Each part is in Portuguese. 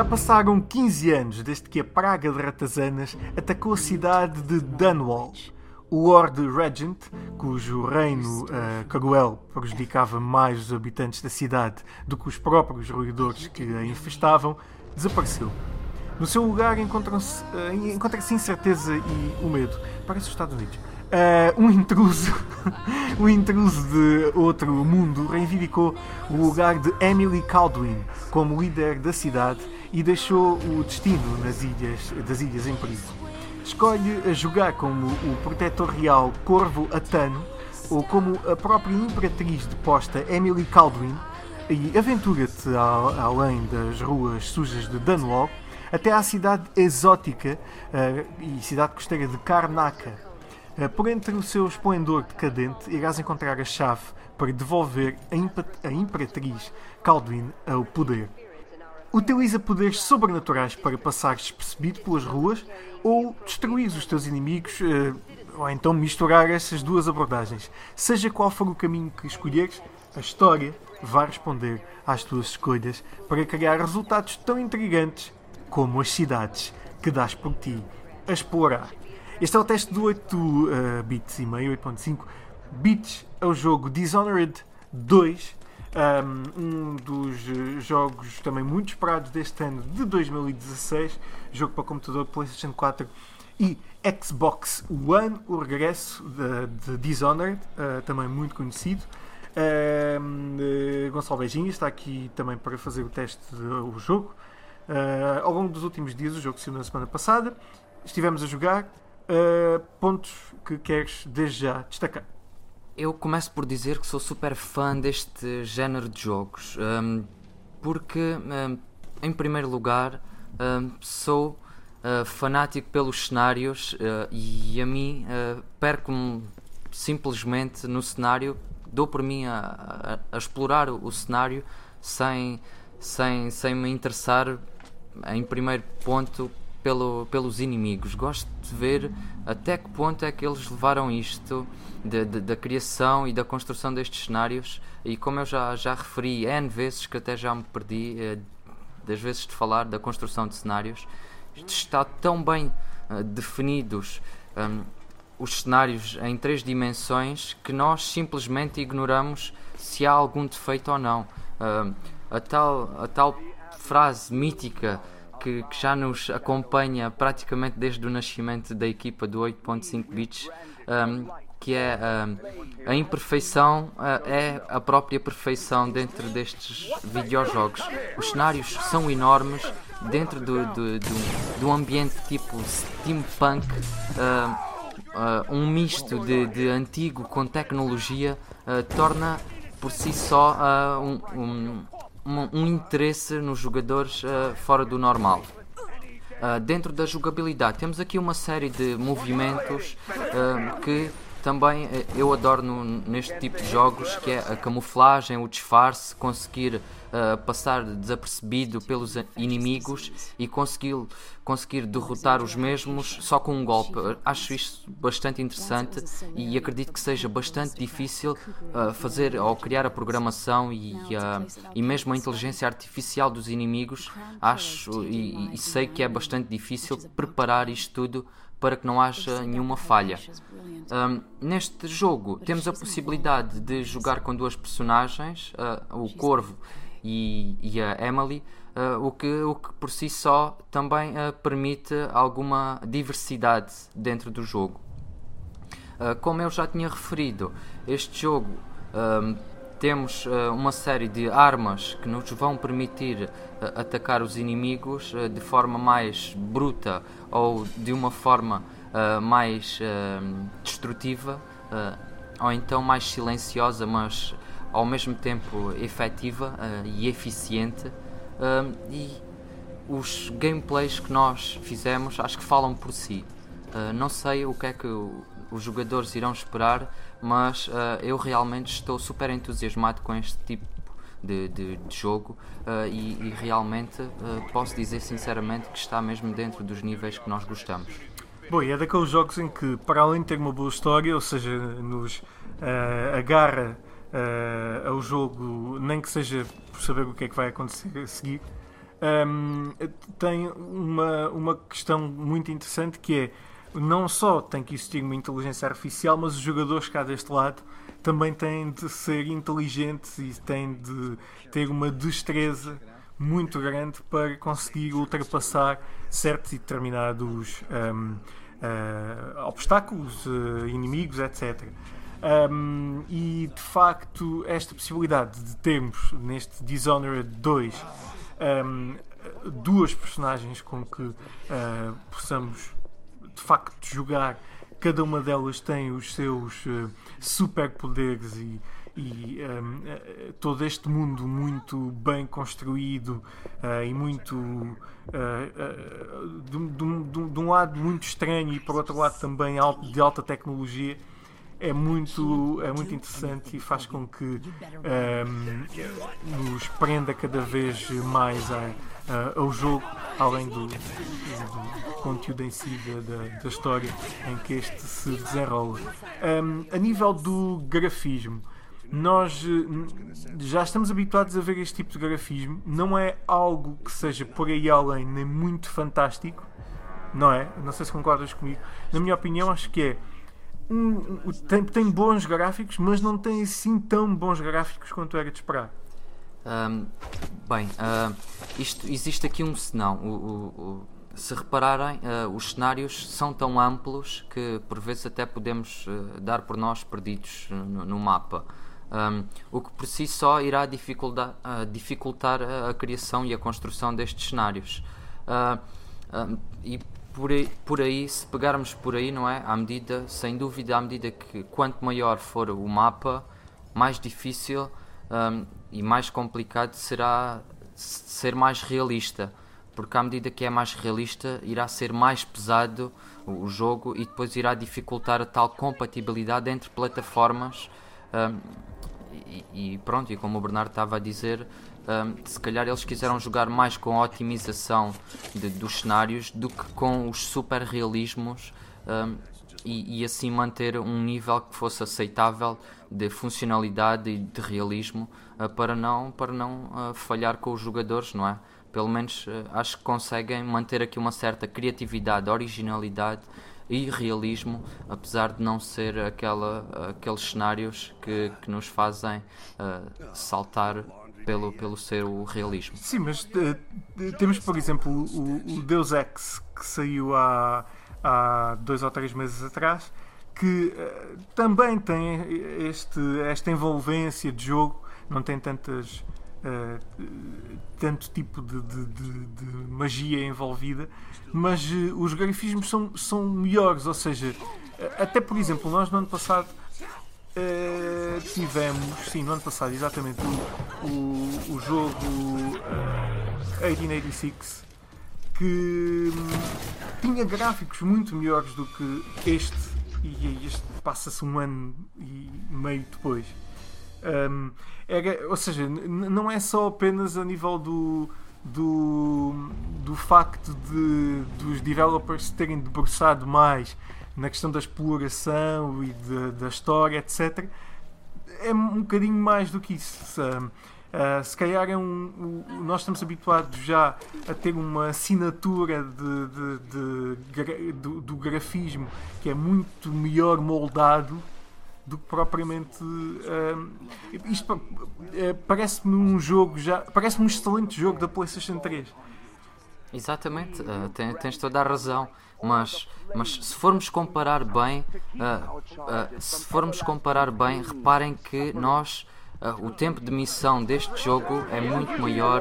Já passaram 15 anos desde que a praga de ratazanas atacou a cidade de Dunwall. O Lord Regent, cujo reino uh, prejudicava mais os habitantes da cidade do que os próprios roedores que a infestavam, desapareceu. No seu lugar encontram-se uh, encontra-se incerteza e o medo. Parece os Estados Unidos. Uh, um intruso, um intruso de outro mundo reivindicou o lugar de Emily Caldwin como líder da cidade e deixou o destino nas ilhas, das ilhas em perigo. Escolhe jogar como o protetor real Corvo Atano ou como a própria imperatriz deposta Emily Caldwin e aventura-te além das ruas sujas de Dunwall até à cidade exótica uh, e cidade costeira de Karnaka eh, por entre o seu esplendor decadente, irás encontrar a chave para devolver a Imperatriz Calduin ao poder. Utiliza poderes sobrenaturais para passar despercebido pelas ruas ou destruir os teus inimigos, eh, ou então misturar essas duas abordagens. Seja qual for o caminho que escolheres, a história vai responder às tuas escolhas para criar resultados tão intrigantes como as cidades que dás por ti a explorar. Este é o teste do 8 uh, bits e meio, 8.5 bits. É o jogo Dishonored 2, um, dos eh, jogos também muito esperados deste ano de 2016. Jogo para computador, PlayStation 4 e Xbox One. O regresso de, de Dishonored, uh, também muito conhecido. Uh, Gonçalo Beijinho está aqui também para fazer o teste do jogo. Uh, ao longo dos últimos dias, o jogo saiu na semana passada. Estivemos a jogar, Uh, pontos que queres desde já destacar? Eu começo por dizer que sou super fã deste género de jogos, um, porque, um, em primeiro lugar, um, sou uh, fanático pelos cenários uh, e a mim perco-me simplesmente no cenário, dou por mim a, a, a explorar o, o cenário sem, sem, sem me interessar, em primeiro ponto, pelo, pelos inimigos. Gosto de ver até que ponto é que eles levaram isto de, de, da criação e da construção destes cenários. E como eu já, já referi N vezes, que até já me perdi eh, das vezes de falar da construção de cenários, está tão bem uh, definidos um, os cenários em três dimensões que nós simplesmente ignoramos se há algum defeito ou não. Uh, a, tal, a tal frase mítica que, que, já nos acompanha praticamente desde o nascimento da equipa do 8.5 bits, um, que é um, a imperfeição uh, é a própria perfeição dentro destes videojogos. Os cenários são enormes dentro do, do, do, do ambiente tipo steampunk, uh, uh, um misto de, de, antigo com tecnologia torna por si só um, um um, um interesse nos jogadores uh, fora do normal. Uh, dentro da jogabilidade, temos aqui uma série de movimentos uh, que também eu adoro no, neste tipo de jogos, que é a camuflagem, o disfarce, conseguir uh, passar desapercebido pelos inimigos e conseguir, conseguir derrotar os mesmos só com um golpe. Acho isto bastante interessante e acredito que seja bastante difícil uh, fazer ou criar a programação e, uh, e mesmo a inteligência artificial dos inimigos. Acho e, e sei que é bastante difícil preparar isto tudo para que não haja nenhuma falha. Um, neste jogo temos a possibilidade de jogar com duas personagens, uh, o Corvo e, e a Emily, uh, o, que, o que por si só também uh, permite alguma diversidade dentro do jogo. Como eu já tinha referido, este jogo temos uma série de armas que nos vão permitir atacar os inimigos de forma mais bruta ou de uma forma mais destrutiva ou então mais silenciosa, mas ao mesmo tempo efetiva uh, e eficiente uh, e os gameplays que nós fizemos acho que falam por si. Uh, não sei o que é que os jogadores irão esperar, mas eu realmente estou super entusiasmado com este tipo de, de, de jogo e, e, realmente posso dizer sinceramente que está mesmo dentro dos níveis que nós gostamos. Bom, e é daqueles jogos em que, para além de ter uma boa história, ou seja, nos agarra uh, ao jogo, nem que seja por saber o que é que vai acontecer a seguir, um, tem uma, uma questão muito interessante que é não só tem que existir uma inteligência artificial, mas os jogadores cá deste lado também têm de ser inteligentes e têm de ter uma destreza muito grande para conseguir ultrapassar certos e determinados um, uh, eh, obstáculos, uh, inimigos, etc. Um, e de facto, esta possibilidade de termos neste Dishonored 2 um, duas personagens com que uh, possamos de facto jogar, cada uma delas tem os seus uh, superpoderes e, e um, uh, todo este mundo muito bem construído uh, e muito de, de, de, um lado muito estranho e por outro lado também de alta tecnologia é muito, é muito interessante e faz com que um, nos prenda cada vez mais a, a, ao jogo, além do, do, do conteúdo em si da, da, história em que este se desenrola. Um, a nível do grafismo, nós eh, já estamos habituados a ver este tipo de grafismo. Não é algo que seja por aí além nem muito fantástico, não é? Não sei se concordas comigo. Na minha opinião, acho que é um, tem, tem bons gráficos, mas não tem assim tão bons gráficos quanto era de esperar. Um, bem, uh, isto, existe aqui um senão. O, o, o, se repararem, uh, os cenários são tão amplos que por vezes até podemos uh, dar por nós perdidos no, no mapa. Um, o que por si só irá dificultar, dificultar a, a, criação e a construção destes cenários. e por aí, por aí, se pegarmos por aí, não é? À medida, sem dúvida, à medida que quanto maior for o mapa, mais difícil um, e mais complicado será ser mais realista. Porque à medida que é mais realista, irá ser mais pesado o, jogo e depois irá dificultar a tal compatibilidade entre plataformas. Um, e, e, pronto, e como o Bernardo estava a dizer, um, se calhar eles quiseram jogar mais com a otimização de, dos cenários do que com os super realismos um, e, e, assim manter um nível que fosse aceitável de funcionalidade e de realismo uh, para não, para não uh, falhar com os jogadores, não é? Pelo menos uh, acho que conseguem manter aqui uma certa criatividade, originalidade e realismo, apesar de não ser aquela, aqueles cenários que, que nos fazem saltar pelo, pelo seu realismo. Sim, mas uh, temos, por exemplo, o, o, Deus Ex que saiu há, há dois ou três meses atrás, que uh, também tem este, esta envolvência de jogo, não tem tantas. Uh, tanto tipo de, de, de, de, magia envolvida, mas os grafismos são, são melhores, ou seja, até por exemplo, nós no ano passado Uh, tivemos, sim, no ano passado, exatamente, o, o, o jogo uh, 1886 que hum, tinha gráficos muito melhores do que este, e este passa-se um ano e meio depois. Um, era, ou seja, não é só apenas a nível do, do, do facto de, dos developers terem debruçado mais na questão da exploração e de, da história, etc., é um bocadinho mais do que isso. Uh, se calhar é um, um, nós estamos habituados já a ter uma assinatura de, de, do, do, grafismo que é muito melhor moldado do que propriamente uh, isto uh, parece-me um jogo já parece-me um excelente jogo da Playstation 3 Exatamente, uh, tens toda a razão mas, mas se formos comparar bem, uh, uh, se formos comparar bem, reparem que nós uh, o tempo de missão deste jogo é muito maior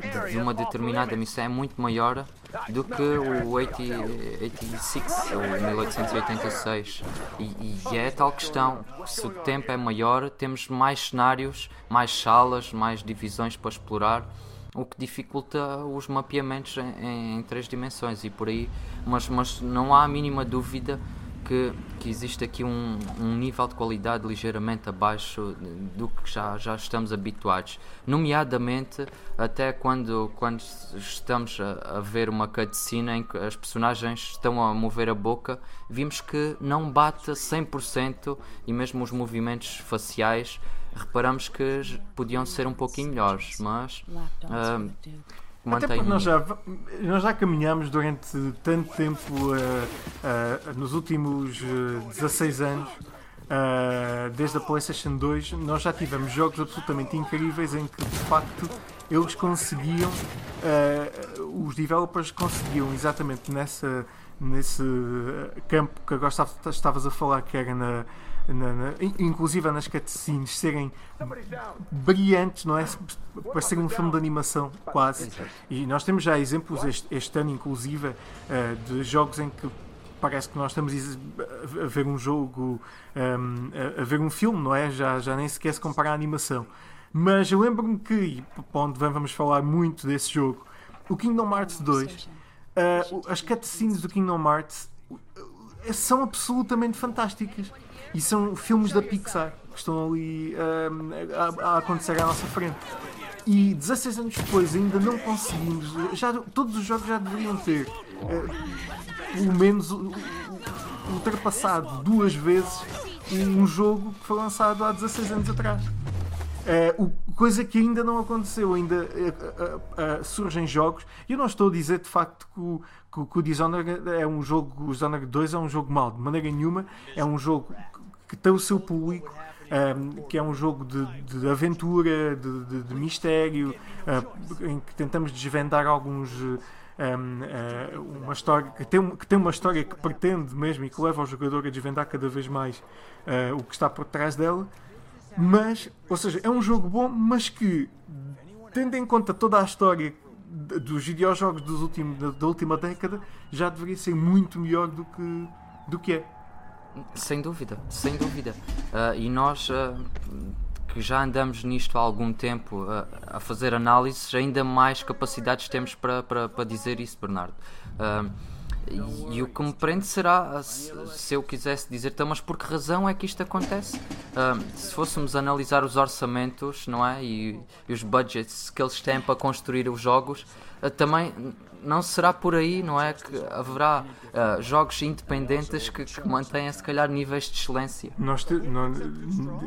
de, de, uma determinada missão é muito maior do que o 80, 86 ou 1886 e, e é tal questão se o tempo é maior temos mais cenários mais salas mais divisões para explorar o que dificulta os mapeamentos em, em, três dimensões e por aí, mas, mas não há a mínima dúvida que, que existe aqui um, um nível de qualidade ligeiramente abaixo do que já, já estamos habituados, nomeadamente até quando, quando estamos a, a ver uma cutscene em que as personagens estão a mover a boca, vimos que não bate 100% e mesmo os movimentos faciais reparamos que podiam ser um pouquinho melhores, mas uh. Até porque nós já, nós já caminhamos durante tanto tempo, uh, uh, nos últimos uh, 16 anos, uh, desde a PlayStation 2, nós já tivemos jogos absolutamente incríveis em que de facto eles conseguiam, uh, os developers conseguiam exatamente nessa, nesse campo que agora estavas a falar, que era na, na, na, inclusive nas cutscenes serem brilhantes, não é? Parecer um filme de animação, quase. E nós temos já exemplos este, este ano, inclusive, uh, de jogos em que parece que nós estamos a ver um jogo, um, a ver um filme, não é? Já, já nem sequer se compara a animação. Mas eu lembro-me que, e para onde vamos falar muito desse jogo, o Kingdom Hearts 2, uh, as cutscenes do Kingdom Hearts uh, são absolutamente fantásticas. E são filmes da Pixar que estão ali uh, a, a, acontecer à nossa frente. E 16 anos depois ainda não conseguimos. Já, todos os jogos já deveriam ter uh, pelo menos ultrapassado duas vezes um jogo que foi lançado há 16 anos atrás. Uh, o, coisa que ainda não aconteceu, ainda uh, uh, surgem jogos. Eu não estou a dizer de facto que o, que, que o Dishonored é um jogo, o Dishonored 2 é um jogo mau, de maneira nenhuma. É um jogo que tem o seu público. Um, que é um jogo de, de aventura, de, de, de mistério, em que tentamos desvendar alguns. Um, uma história que tem, que tem uma história que pretende mesmo e que leva o jogador a desvendar cada vez mais o que está por trás dela mas, ou seja, é um jogo bom, mas que, tendo em conta toda a história dos videojogos dos últimos, da, última década, já deveria ser muito melhor do que, do que é. Sem dúvida, sem dúvida. Uh, e nós uh, que já andamos nisto há algum tempo uh, a fazer análises, ainda mais capacidades temos para, para, para dizer isso, Bernardo. E, e, o que me prende será, se, se, eu quisesse dizer, então, mas por que razão é que isto acontece? Uh, se fôssemos analisar os orçamentos, não é? E, e os budgets que eles têm para construir os jogos, uh, também não será por aí, não é? Que haverá uh, jogos independentes que, que mantenham, se calhar, níveis de excelência. Nós, te,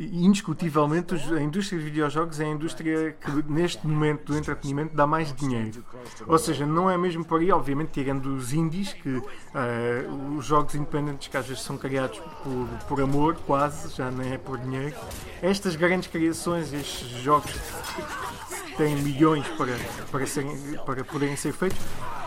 indiscutivelmente, a indústria de videojogos é a indústria que, neste momento do entretenimento, dá mais dinheiro. Ou seja, não é mesmo por aí, obviamente, tirando os indies, que uh, os jogos independentes que às vezes são criados por, por amor, quase, já nem é por dinheiro. Estas grandes criações, estes jogos têm milhões para, para, serem, para poderem ser feitos.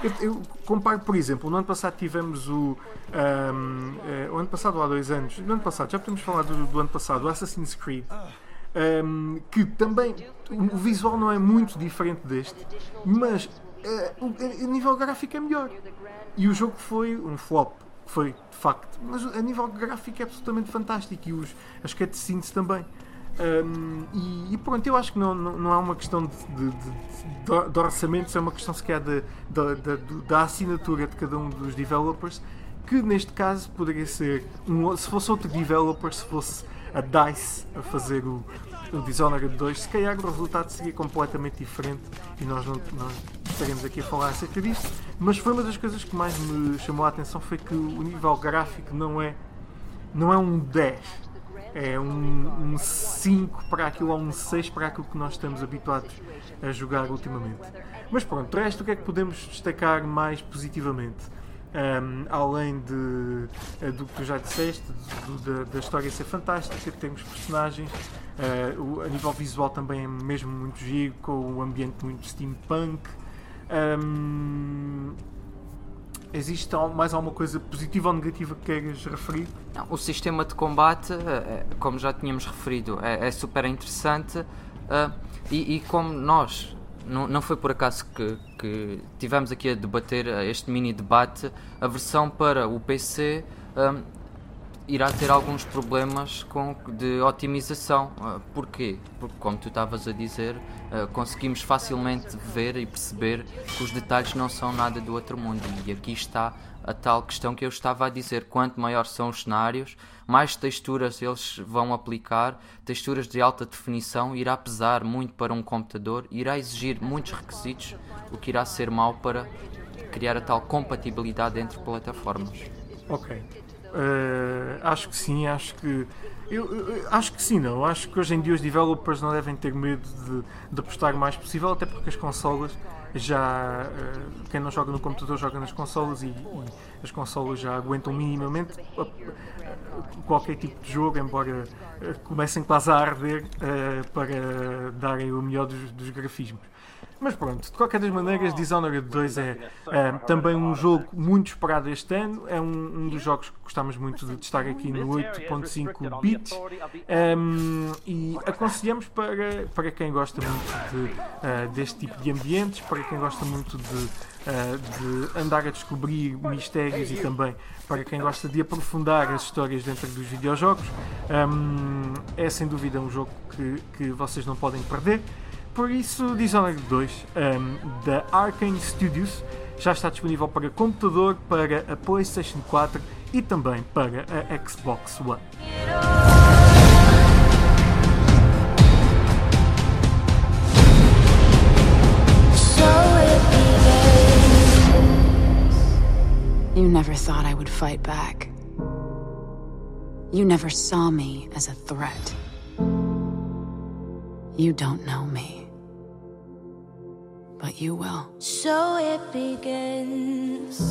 Eu, eu, comparo, por exemplo, no ano passado tivemos o. Um, eh, o ano passado, há dois anos, no ano passado, já podemos falar do, do ano passado, o Assassin's Creed. Um, que também o visual não é muito diferente deste, mas uh, o, o nível gráfico é melhor. E o jogo foi um flop, foi de facto, mas a nível gráfico é absolutamente fantástico e os, as cutscenes também. Um, e, e, pronto, eu acho que não, não, não é uma questão de, de, de, de orçamentos, é uma questão sequer de, da assinatura de cada um dos developers, que neste caso poderia ser, um, se fosse outro developer, se fosse a DICE a fazer o, o Dishonored 2, se calhar o resultado seria completamente diferente e nós não estaremos aqui a falar acerca disso. Mas foi uma das coisas que mais me chamou a atenção foi que o nível gráfico não é, não é um 10 é um, um 5 para aquilo ou um 6 para aquilo que nós estamos habituados a jogar ultimamente. Mas pronto, o resto o que é que podemos destacar mais positivamente? Um, além de, uh, do que tu já disseste, do, da, da, história ser fantástica, temos personagens, uh, o, a nível visual também é mesmo muito giro, com o ambiente muito steampunk. Um, Existe mais alguma coisa positiva ou negativa que queres referir? Não, o sistema de combate, eh, como já tínhamos referido, é, é super interessante uh, e, e, como nós, não, não foi por acaso que, que tivemos aqui a debater este mini debate, a versão para o PC um, irá ter alguns problemas com, de otimização. Uh, porquê? Porque, como tu estavas a dizer, uh, conseguimos facilmente ver e perceber que os detalhes não são nada do outro mundo. E aqui está a tal questão que eu estava a dizer: quanto maior são os cenários, mais texturas eles vão aplicar, texturas de alta definição, irá pesar muito para um computador, irá exigir muitos requisitos, o que irá ser mau para criar a tal compatibilidade entre plataformas. Ok. Uh, acho que sim, acho que. Eu, eu, acho que sim, não. Acho que hoje em dia os developers não devem ter medo de, de apostar o mais possível, até porque as consolas já quem não joga no computador joga nas consolas e, e as consolas já aguentam minimamente qualquer tipo de jogo, embora comecem quase a arder para darem o melhor dos, dos grafismos. Mas pronto, de qualquer das maneiras, Dishonored 2 é, é também um jogo muito esperado este ano. É um, um, dos jogos que gostamos muito de testar aqui no 8.5 bit. Um, e aconselhamos para, para quem gosta muito de, uh, deste tipo de ambientes, para quem gosta muito de, uh, de andar a descobrir mistérios e também para quem gosta de aprofundar as histórias dentro dos videojogos. Um, é sem dúvida um jogo que, que vocês não podem perder. Por isso, Dishonored 2 um, da Arkane Studios já está disponível para computador, para a PlayStation 4 e também para a Xbox One. You never thought I would fight back. You never saw me as a threat. You don't know me. But you will. So it begins.